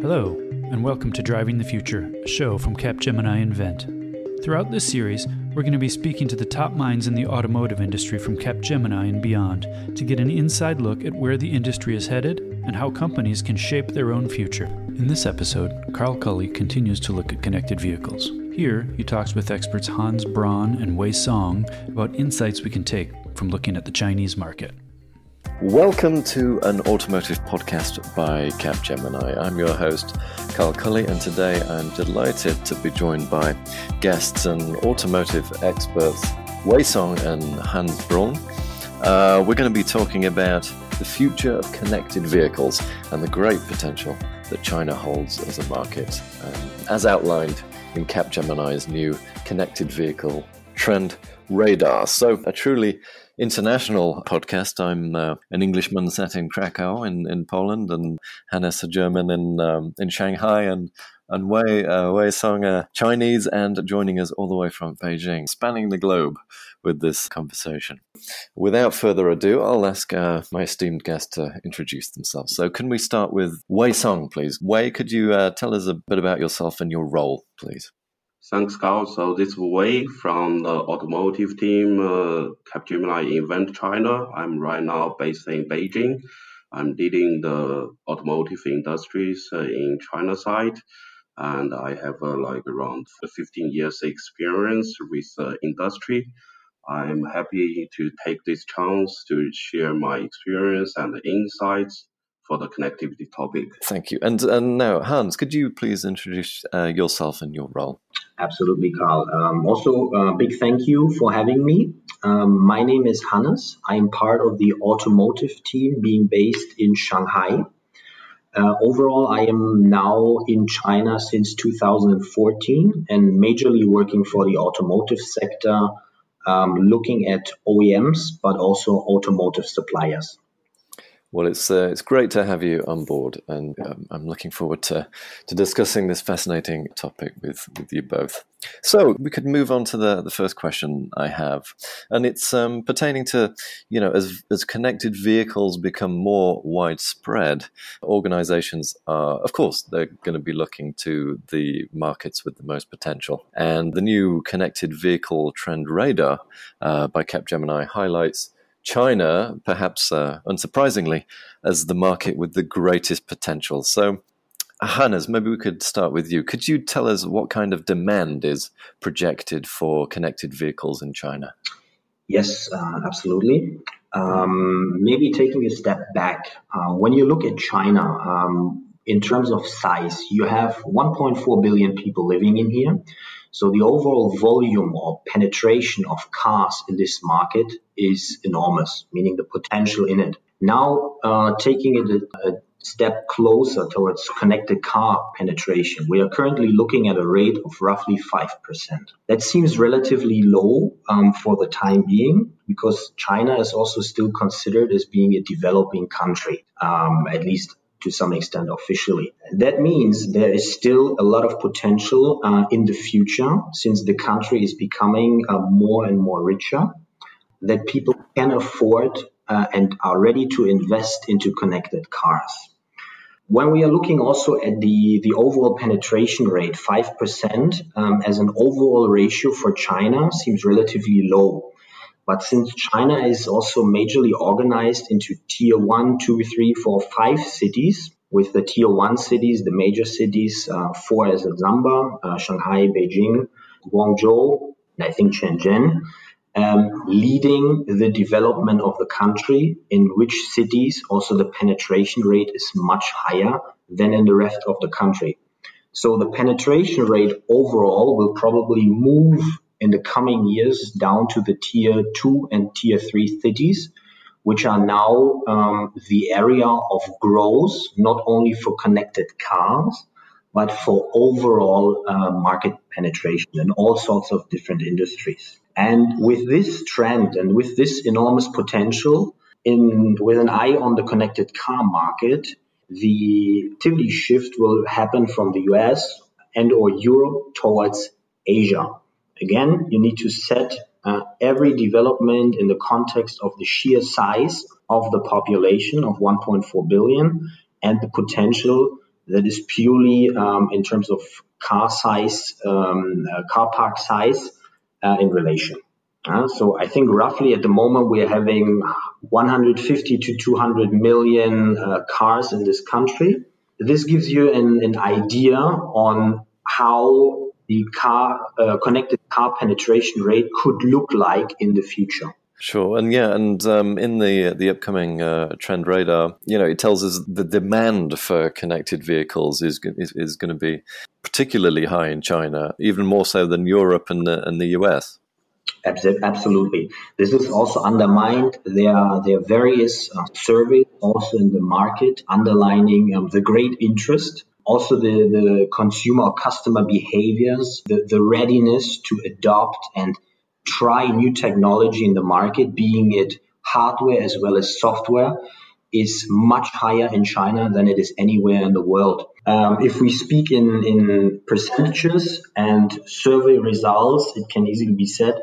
Hello, and welcome to Driving the Future, a show from Capgemini Invent. Throughout this series, we're going to be speaking to the top minds in the automotive industry from Capgemini and beyond to get an inside look at where the industry is headed and how companies can shape their own future. In this episode, Carl Cully continues to look at connected vehicles. Here, he talks with experts Hans Braun and Wei Song about insights we can take from looking at the Chinese market. Welcome to an automotive podcast by Capgemini. I'm your host, Carl Cully, and today I'm delighted to be joined by guests and automotive experts Wei Song and Hans Braun. Uh, we're going to be talking about the future of connected vehicles and the great potential that China holds as a market, um, as outlined in Capgemini's new connected vehicle trend radar. So, a truly international podcast. I'm uh, an Englishman sat in Krakow in, in Poland, and Hannes a German in um, in Shanghai, and and Wei uh, Wei Song a Chinese, and joining us all the way from Beijing, spanning the globe with this conversation. Without further ado, I'll ask uh, my esteemed guest to introduce themselves. So, can we start with Wei Song, please? Wei, could you uh, tell us a bit about yourself and your role, please? Thanks, Carl. So this is Wei from the automotive team, uh, Capgemini Invent China. I'm right now based in Beijing. I'm leading the automotive industries uh, in China side, and I have uh, like around 15 years experience with the industry. I'm happy to take this chance to share my experience and insights for the connectivity topic. Thank you. And, and now, Hans, could you please introduce uh, yourself and your role? Absolutely, Carl. Um, also, a uh, big thank you for having me. Um, my name is Hannes. I am part of the automotive team being based in Shanghai. Uh, overall, I am now in China since 2014 and majorly working for the automotive sector, um, looking at OEMs, but also automotive suppliers. Well, it's uh, it's great to have you on board, and um, I'm looking forward to to discussing this fascinating topic with with you both. So we could move on to the the first question I have, and it's um, pertaining to you know as as connected vehicles become more widespread, organizations are of course they're going to be looking to the markets with the most potential, and the new connected vehicle trend radar uh, by Capgemini highlights China, perhaps uh, unsurprisingly, as the market with the greatest potential. So, Hannes, maybe we could start with you. Could you tell us what kind of demand is projected for connected vehicles in China? Yes, uh, absolutely. Um, maybe taking a step back, uh, when you look at China, um, in terms of size, you have 1.4 billion people living in here. So the overall volume or penetration of cars in this market is enormous, meaning the potential in it. Now, uh, taking it a, a step closer towards connected car penetration, we are currently looking at a rate of roughly 5%. That seems relatively low um, for the time being because China is also still considered as being a developing country, um, at least to some extent officially. That means there is still a lot of potential uh, in the future since the country is becoming uh, more and more richer that people can afford uh, and are ready to invest into connected cars. When we are looking also at the, the overall penetration rate, 5% um, as an overall ratio for China seems relatively low. But since China is also majorly organized into tier one, two, three, four, five cities, with the tier one cities, the major cities, uh, four as a number, uh, Shanghai, Beijing, Guangzhou, I think Shenzhen, um, leading the development of the country, in which cities also the penetration rate is much higher than in the rest of the country. So the penetration rate overall will probably move in the coming years down to the tier two and tier three cities, which are now um, the area of growth, not only for connected cars, but for overall uh, market penetration in all sorts of different industries. And with this trend and with this enormous potential, in with an eye on the connected car market, the activity shift will happen from the US and or Europe towards Asia. Again, you need to set uh, every development in the context of the sheer size of the population of 1.4 billion and the potential that is purely um, in terms of car size, um, uh, car park size uh, in relation. Uh, so I think roughly at the moment we're having 150 to 200 million uh, cars in this country. This gives you an, an idea on how the car uh, connected car penetration rate could look like in the future. Sure, and yeah, and um, in the the upcoming uh, trend radar, you know, it tells us the demand for connected vehicles is is, is going to be particularly high in China, even more so than Europe and the, and the US. Absolutely, this is also undermined. There are there are various uh, surveys also in the market underlining um, the great interest also the, the consumer customer behaviors, the, the readiness to adopt and try new technology in the market, being it hardware as well as software, is much higher in China than it is anywhere in the world. Um, if we speak in, in percentages and survey results, it can easily be said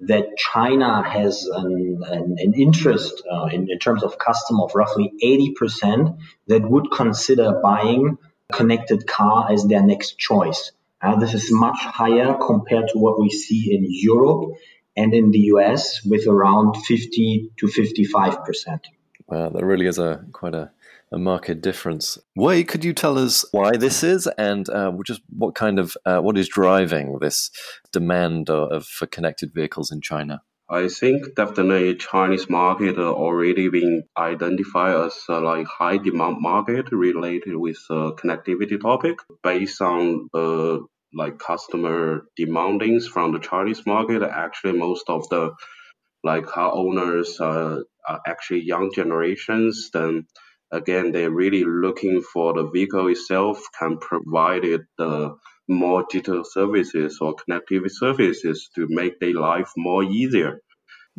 that China has an, an, an interest uh, in, in terms of custom of roughly 80% that would consider buying connected car as their next choice. Uh, this is much higher compared to what we see in Europe and in the US with around 50 to 55%. Wow, that really is a quite a, a market difference. Wei, could you tell us why this is and uh, just what kind of uh, what is driving this demand of, for connected vehicles in China? I think definitely Chinese market already been identified as a like high demand market related with uh, connectivity topic based on the like customer demandings from the Chinese market. Actually, most of the like car owners uh, are actually young generations. Then again, they're really looking for the vehicle itself can provide it the more digital services or connectivity services to make their life more easier.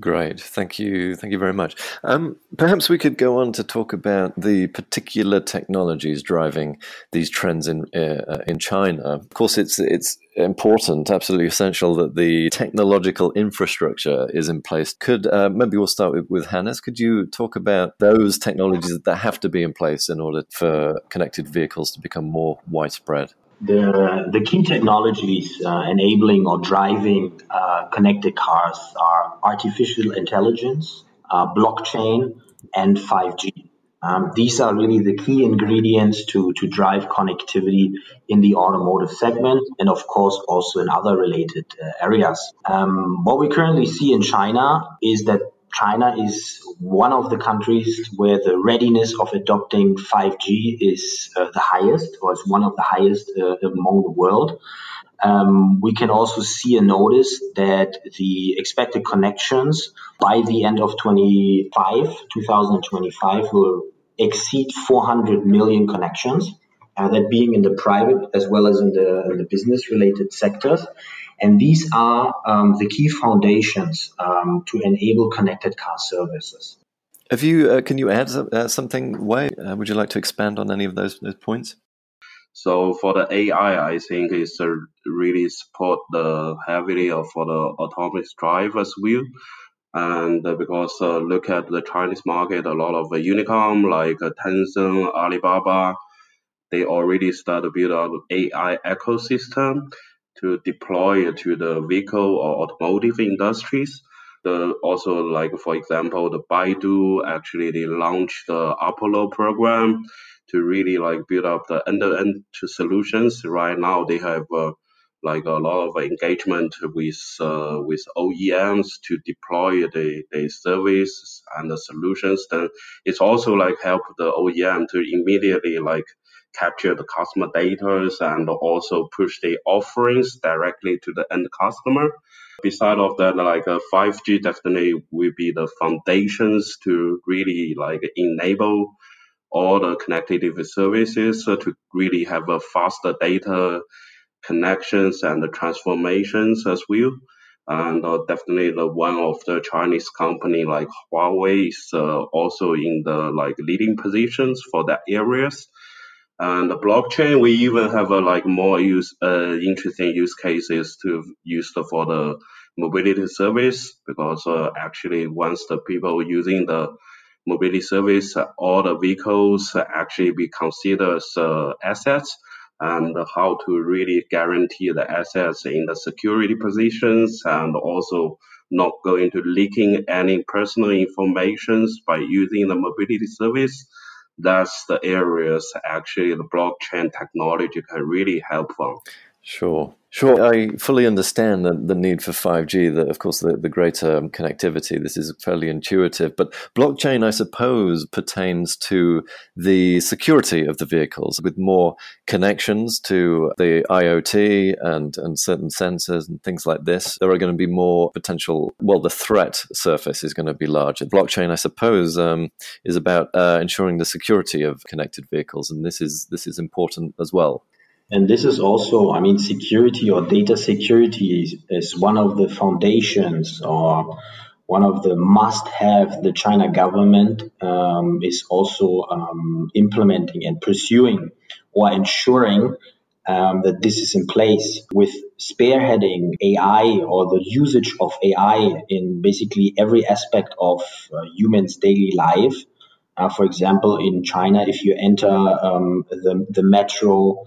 Great, thank you, thank you very much. Um, perhaps we could go on to talk about the particular technologies driving these trends in uh, in China. Of course, it's it's important, absolutely essential that the technological infrastructure is in place. Could uh, maybe we'll start with, with Hannes. Could you talk about those technologies that have to be in place in order for connected vehicles to become more widespread? The, the key technologies uh, enabling or driving uh, connected cars are artificial intelligence, uh, blockchain, and 5G. Um, these are really the key ingredients to, to drive connectivity in the automotive segment and, of course, also in other related uh, areas. Um, what we currently see in China is that China is one of the countries where the readiness of adopting 5G is uh, the highest, or is one of the highest uh, among the world. Um, we can also see and notice that the expected connections by the end of 25, 2025 will exceed 400 million connections, that being in the private as well as in the, in the business related sectors. And these are um, the key foundations um, to enable connected car services. Have you? Uh, can you add uh, something? Wei, uh, would you like to expand on any of those, those points? So for the AI, I think it's uh, really support the heavily for the autonomous drive as well. And uh, because uh, look at the Chinese market, a lot of uh, Unicom like Tencent, Alibaba, they already start to build out AI ecosystem to deploy to the vehicle or automotive industries. The, also, like for example, the Baidu actually they launched the Apollo program to really like build up the end-to-end solutions. Right now, they have uh, like a lot of engagement with uh, with OEMs to deploy the, the service and the solutions. Then it's also like help the OEM to immediately like capture the customer data and also push the offerings directly to the end customer. Beside of that, like a uh, 5G definitely will be the foundations to really like enable all the connectivity services to really have a faster data connections and transformations as well. And uh, definitely the one of the Chinese company like Huawei is uh, also in the like leading positions for that areas. And the blockchain, we even have a like more use uh, interesting use cases to use for the mobility service because uh, actually once the people using the mobility service, all the vehicles actually be considered as uh, assets and how to really guarantee the assets in the security positions and also not going to leaking any personal information by using the mobility service. That's the areas actually the blockchain technology can really help on. Sure. Sure, I fully understand the, the need for 5G, the, of course, the, the greater connectivity. This is fairly intuitive. But blockchain, I suppose, pertains to the security of the vehicles with more connections to the IoT and, and certain sensors and things like this. There are going to be more potential, well, the threat surface is going to be larger. Blockchain, I suppose, um, is about uh, ensuring the security of connected vehicles. And this is, this is important as well. And this is also, I mean, security or data security is, is one of the foundations or one of the must have the China government um, is also um, implementing and pursuing or ensuring um, that this is in place with spearheading AI or the usage of AI in basically every aspect of uh, humans' daily life. Uh, for example, in China, if you enter um, the, the metro,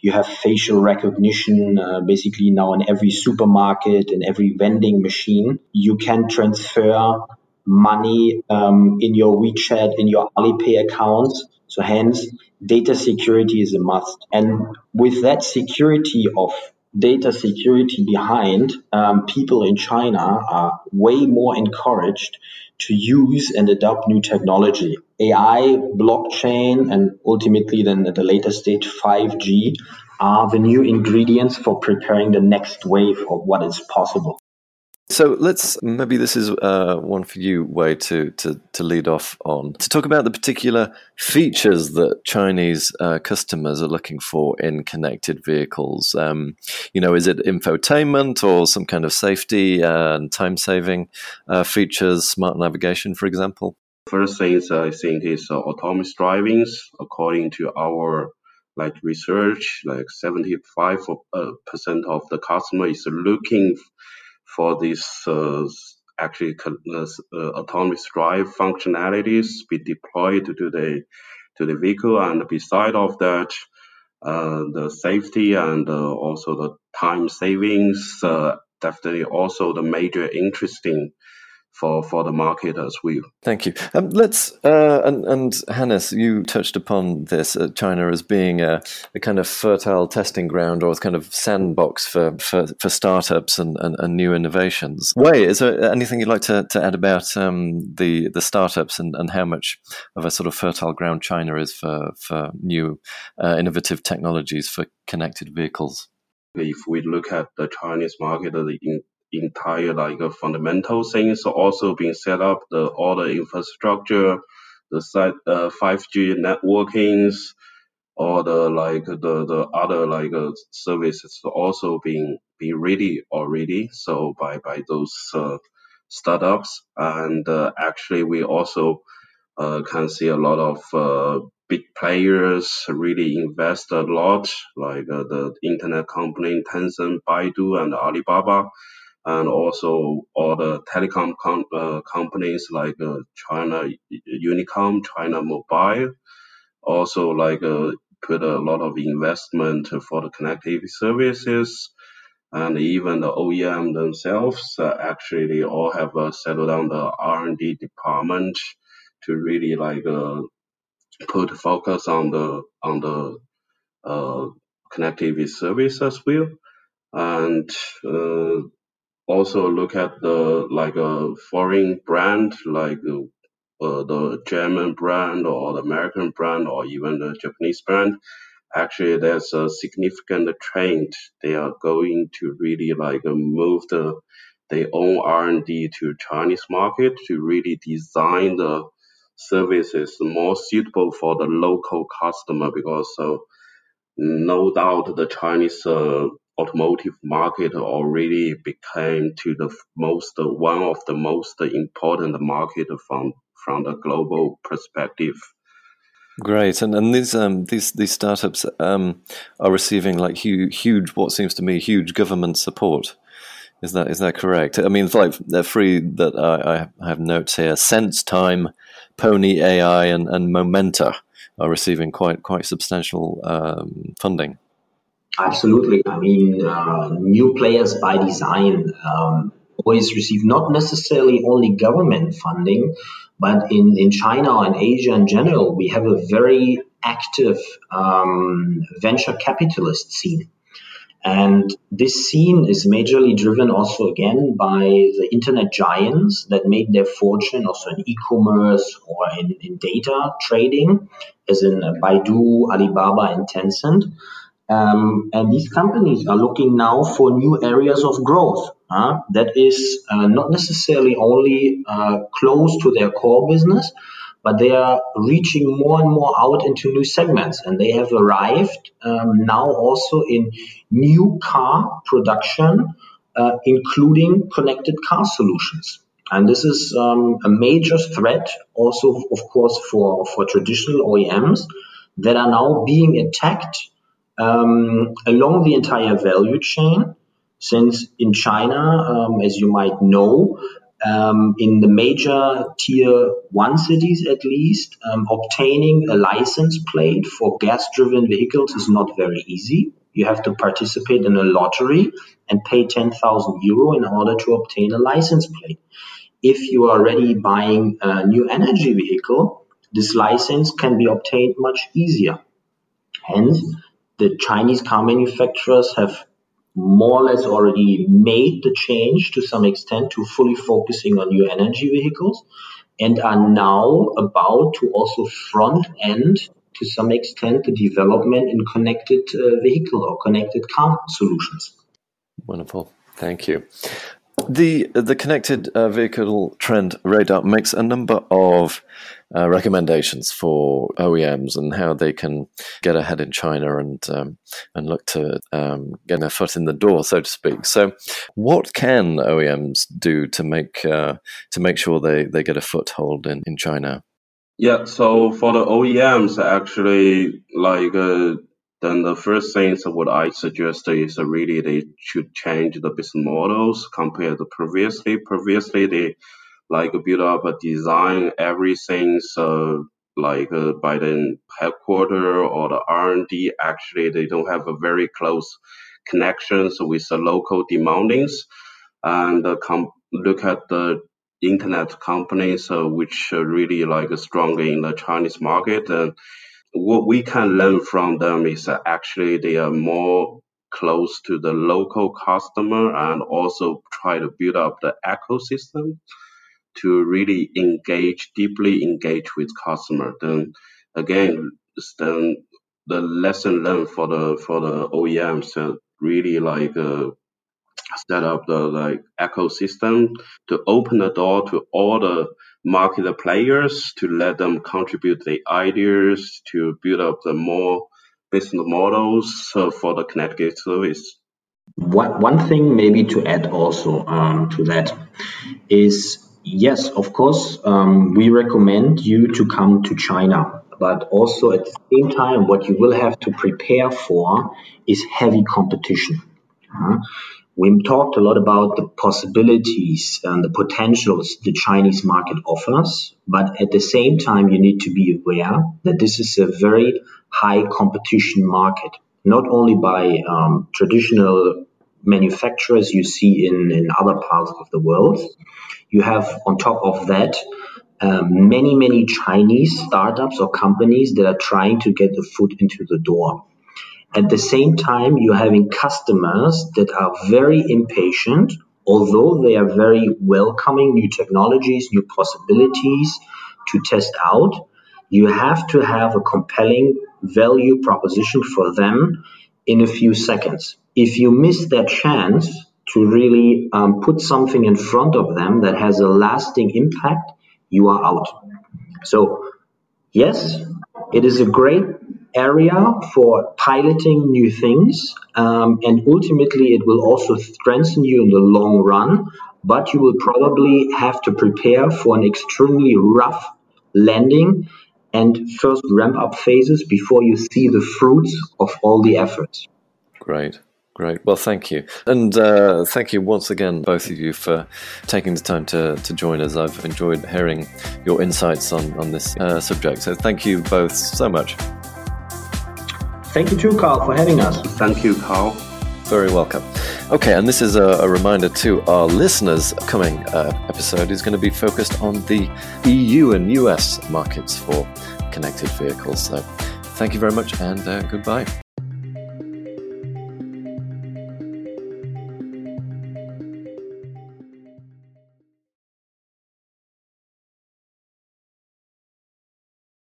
you have facial recognition uh, basically now in every supermarket and every vending machine. You can transfer money um, in your WeChat, in your Alipay accounts. So hence, data security is a must. And with that security of data security behind, um, people in China are way more encouraged to use and adopt new technology. AI, blockchain, and ultimately then at the later stage 5G are the new ingredients for preparing the next wave of what is possible. So let's maybe this is uh, one for you, Wei, to, to to lead off on to talk about the particular features that Chinese uh, customers are looking for in connected vehicles. Um, you know, is it infotainment or some kind of safety and time saving uh, features, smart navigation, for example? First things I think is uh, autonomous driving. According to our like research, like 75% uh, of the customer is looking for this uh, actually autonomous drive functionalities be deployed to the to the vehicle. And beside of that, uh, the safety and uh, also the time savings uh, definitely also the major interesting for, for the market as well. Thank you. Um, let's uh, and, and Hannes, you touched upon this uh, China as being a, a, kind of fertile testing ground or a kind of sandbox for, for, for startups and, and, and, new innovations. Wei, is there anything you'd like to, to add about um, the the startups and, and how much of a sort of fertile ground China is for for new uh, innovative technologies for connected vehicles? If we look at the Chinese market, the entire like fundamental things also being set up, the all the infrastructure, the site, uh, 5G networkings, all the like the the other like uh, services also being being ready already. So by by those uh, startups, and uh, actually we also uh, can see a lot of uh, big players really invest a lot, like uh, the internet company Tencent, Baidu, and Alibaba and also all the telecom com- uh, companies like uh, China Unicom, China Mobile, also like uh, put a lot of investment for the connectivity services, and even the OEM themselves uh, actually they all have uh, settled down the R and D department to really like uh, put focus on the on the connectivity service as well. And uh, also look at the like a foreign brand like uh, the German brand or the American brand or even the Japanese brand, actually there's a significant trend. They are going to really like uh, move the their own R&D to Chinese market to really design the services more suitable for the local customer because uh, no doubt the Chinese uh, automotive market already became to the most one of the most important market from from the global perspective. Great, and and these um these these startups um are receiving like huge huge what seems to me huge government support. Is that is that correct? I mean, like they're free. That I, I have notes here: SenseTime, Pony AI and, and Momenta are receiving quite quite substantial um, funding. Absolutely. I mean, uh, new players by design um, always receive not necessarily only government funding, but in, in China and Asia in general, we have a very active um, venture capitalist scene. And this scene is majorly driven also again by the internet giants that made their fortune also in e-commerce or in, in data trading, as in Baidu, Alibaba, and Tencent. Um, and these companies are looking now for new areas of growth that is uh, not necessarily only uh, close to their core business, but they are reaching more and more out into new segments. And they have arrived um, now also in new car production, uh, including connected car solutions. And this is um, a major threat also, of course, for, for traditional OEMs that are now being attacked um, along the entire value chain. Since in China, um, as you might know, um, in the major tier one cities at least, um, obtaining a license plate for gas driven vehicles is not very easy. You have to participate in a lottery and pay 10,000 euro in order to obtain a license plate. If you are already buying a new energy vehicle, this license can be obtained much easier. Hence, the Chinese car manufacturers have more or less already made the change to some extent to fully focusing on new energy vehicles and are now about to also front end to some extent the development in connected uh, vehicle or connected car solutions. Wonderful. Thank you. The the connected uh, vehicle trend radar makes a number of uh, recommendations for OEMs and how they can get ahead in China and um, and look to um, get their foot in the door, so to speak. So, what can OEMs do to make uh, to make sure they, they get a foothold in, in China? Yeah, so for the OEMs, actually, like uh, then the first things what I suggest is really they should change the business models compared to previously. Previously, they like build up a design everything so like uh, by the headquarter or the R&D actually they don't have a very close connections with the local demandings and uh, com- look at the internet companies uh, which are really like strong in the Chinese market and what we can learn from them is that actually they are more close to the local customer and also try to build up the ecosystem to really engage, deeply engage with customer. Then again, then the lesson learned for the for the OEMs to really like uh, set up the like ecosystem to open the door to all the market the players to let them contribute the ideas to build up the more business models uh, for the connected service. One, one thing maybe to add also um, to that is yes, of course, um, we recommend you to come to China, but also at the same time, what you will have to prepare for is heavy competition. Uh, we talked a lot about the possibilities and the potentials the Chinese market offers, but at the same time, you need to be aware that this is a very high competition market, not only by um, traditional manufacturers you see in, in other parts of the world. You have on top of that um, many, many Chinese startups or companies that are trying to get the foot into the door. At the same time, you're having customers that are very impatient, although they are very welcoming new technologies, new possibilities to test out. You have to have a compelling value proposition for them in a few seconds. If you miss that chance to really um, put something in front of them that has a lasting impact, you are out. So, yes, it is a great area for piloting new things, um, and ultimately, it will also strengthen you in the long run. But you will probably have to prepare for an extremely rough landing and first ramp up phases before you see the fruits of all the efforts. Great. Great. Well, thank you. And uh, thank you once again, both of you, for taking the time to, to join us. I've enjoyed hearing your insights on, on this uh, subject. So thank you both so much. Thank you too, Carl, for having us. Thank you, Carl. Very welcome. Okay, and this is a, a reminder to our listeners. Coming uh, episode is going to be focused on the EU and US markets for connected vehicles. So, thank you very much, and uh, goodbye.